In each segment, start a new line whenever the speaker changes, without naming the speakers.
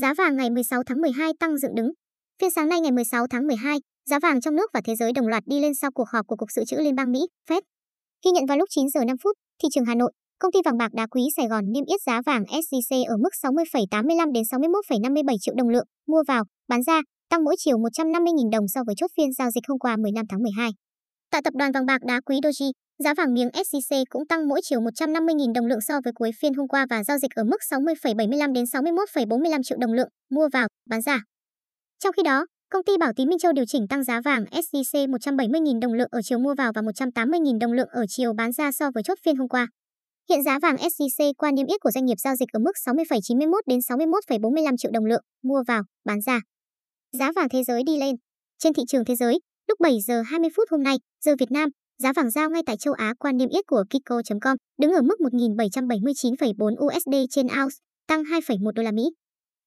Giá vàng ngày 16 tháng 12 tăng dựng đứng. Phiên sáng nay ngày 16 tháng 12, giá vàng trong nước và thế giới đồng loạt đi lên sau cuộc họp của Cục Dự trữ Liên bang Mỹ, Fed. Ghi nhận vào lúc 9 giờ 5 phút, thị trường Hà Nội, công ty vàng bạc đá quý Sài Gòn niêm yết giá vàng SJC ở mức 60,85 đến 61,57 triệu đồng lượng mua vào, bán ra, tăng mỗi chiều 150.000 đồng so với chốt phiên giao dịch hôm qua 15 tháng 12. Tại tập đoàn vàng bạc đá quý Doji, giá vàng miếng SJC cũng tăng mỗi chiều 150.000 đồng lượng so với cuối phiên hôm qua và giao dịch ở mức 60,75 đến 61,45 triệu đồng lượng mua vào, bán ra. Trong khi đó, công ty Bảo Tín Minh Châu điều chỉnh tăng giá vàng SJC 170.000 đồng lượng ở chiều mua vào và 180.000 đồng lượng ở chiều bán ra so với chốt phiên hôm qua. Hiện giá vàng SJC qua niêm yết của doanh nghiệp giao dịch ở mức 60,91 đến 61,45 triệu đồng lượng mua vào, bán ra. Giá vàng thế giới đi lên. Trên thị trường thế giới, lúc 7 giờ 20 phút hôm nay, giờ Việt Nam, giá vàng giao ngay tại châu Á qua niêm yết của Kiko.com đứng ở mức 1.779,4 USD trên ounce, tăng 2,1 đô la Mỹ.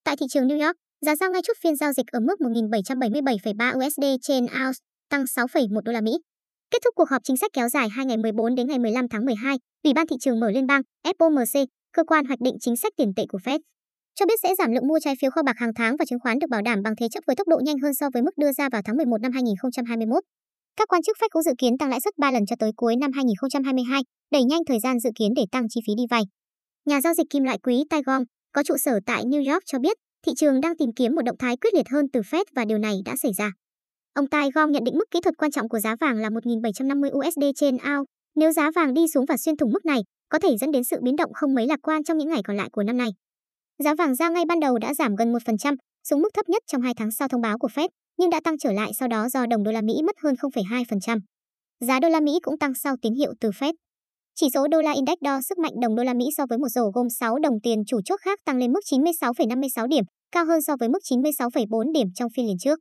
Tại thị trường New York, giá giao ngay chốt phiên giao dịch ở mức 1.777,3 USD trên ounce, tăng 6,1 đô la Mỹ. Kết thúc cuộc họp chính sách kéo dài 2 ngày 14 đến ngày 15 tháng 12, Ủy ban thị trường mở liên bang FOMC, cơ quan hoạch định chính sách tiền tệ của Fed, cho biết sẽ giảm lượng mua trái phiếu kho bạc hàng tháng và chứng khoán được bảo đảm bằng thế chấp với tốc độ nhanh hơn so với mức đưa ra vào tháng 11 năm 2021. Các quan chức Fed cũng dự kiến tăng lãi suất 3 lần cho tới cuối năm 2022, đẩy nhanh thời gian dự kiến để tăng chi phí đi vay. Nhà giao dịch kim loại quý Taigong có trụ sở tại New York cho biết, thị trường đang tìm kiếm một động thái quyết liệt hơn từ Fed và điều này đã xảy ra. Ông Taigong nhận định mức kỹ thuật quan trọng của giá vàng là 1.750 USD trên ao. Nếu giá vàng đi xuống và xuyên thủng mức này, có thể dẫn đến sự biến động không mấy lạc quan trong những ngày còn lại của năm nay. Giá vàng ra ngay ban đầu đã giảm gần 1%, xuống mức thấp nhất trong 2 tháng sau thông báo của Fed, nhưng đã tăng trở lại sau đó do đồng đô la Mỹ mất hơn 0,2%. Giá đô la Mỹ cũng tăng sau tín hiệu từ Fed. Chỉ số đô la index đo sức mạnh đồng đô la Mỹ so với một rổ gồm 6 đồng tiền chủ chốt khác tăng lên mức 96,56 điểm, cao hơn so với mức 96,4 điểm trong phiên liền trước.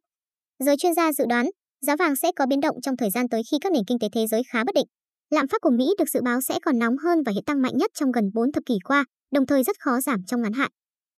Giới chuyên gia dự đoán, giá vàng sẽ có biến động trong thời gian tới khi các nền kinh tế thế giới khá bất định. Lạm phát của Mỹ được dự báo sẽ còn nóng hơn và hiện tăng mạnh nhất trong gần 4 thập kỷ qua, đồng thời rất khó giảm trong ngắn hạn.